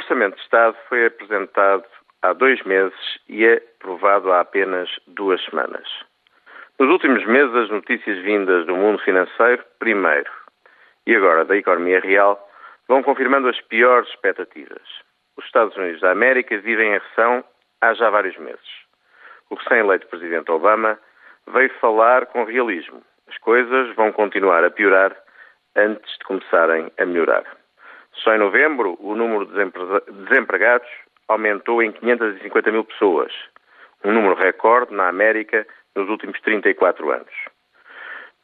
Orçamento de Estado foi apresentado há dois meses e é aprovado há apenas duas semanas. Nos últimos meses, as notícias vindas do mundo financeiro, primeiro, e agora da economia real, vão confirmando as piores expectativas. Os Estados Unidos da América vivem em recessão há já vários meses. O recém-eleito presidente Obama veio falar com realismo. As coisas vão continuar a piorar antes de começarem a melhorar. Só em novembro, o número de desempregados aumentou em 550 mil pessoas, um número recorde na América nos últimos 34 anos.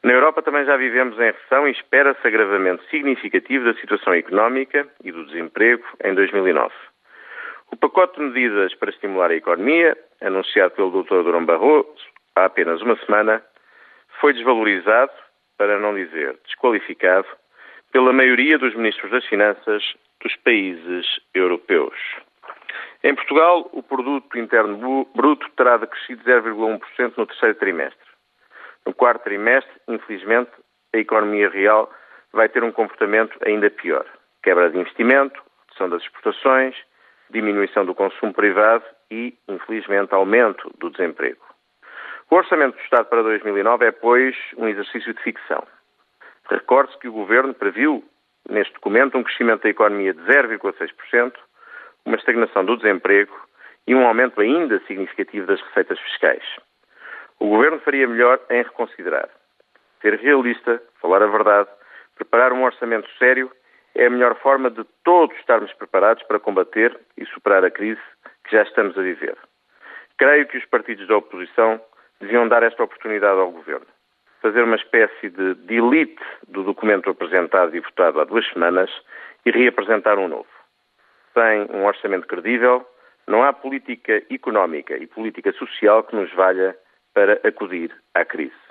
Na Europa também já vivemos em recessão e espera-se agravamento significativo da situação económica e do desemprego em 2009. O pacote de medidas para estimular a economia, anunciado pelo Dr. Durão Barroso há apenas uma semana, foi desvalorizado, para não dizer desqualificado, pela maioria dos ministros das Finanças dos países europeus. Em Portugal, o produto interno bruto terá decrescido 0,1% no terceiro trimestre. No quarto trimestre, infelizmente, a economia real vai ter um comportamento ainda pior. Quebra de investimento, redução das exportações, diminuição do consumo privado e, infelizmente, aumento do desemprego. O Orçamento do Estado para 2009 é, pois, um exercício de ficção. Recorde-se que o Governo previu, neste documento, um crescimento da economia de 0,6%, uma estagnação do desemprego e um aumento ainda significativo das receitas fiscais. O Governo faria melhor em reconsiderar. Ser realista, falar a verdade, preparar um orçamento sério é a melhor forma de todos estarmos preparados para combater e superar a crise que já estamos a viver. Creio que os partidos da oposição deviam dar esta oportunidade ao Governo. Fazer uma espécie de delete do documento apresentado e votado há duas semanas e reapresentar um novo. Sem um orçamento credível, não há política económica e política social que nos valha para acudir à crise.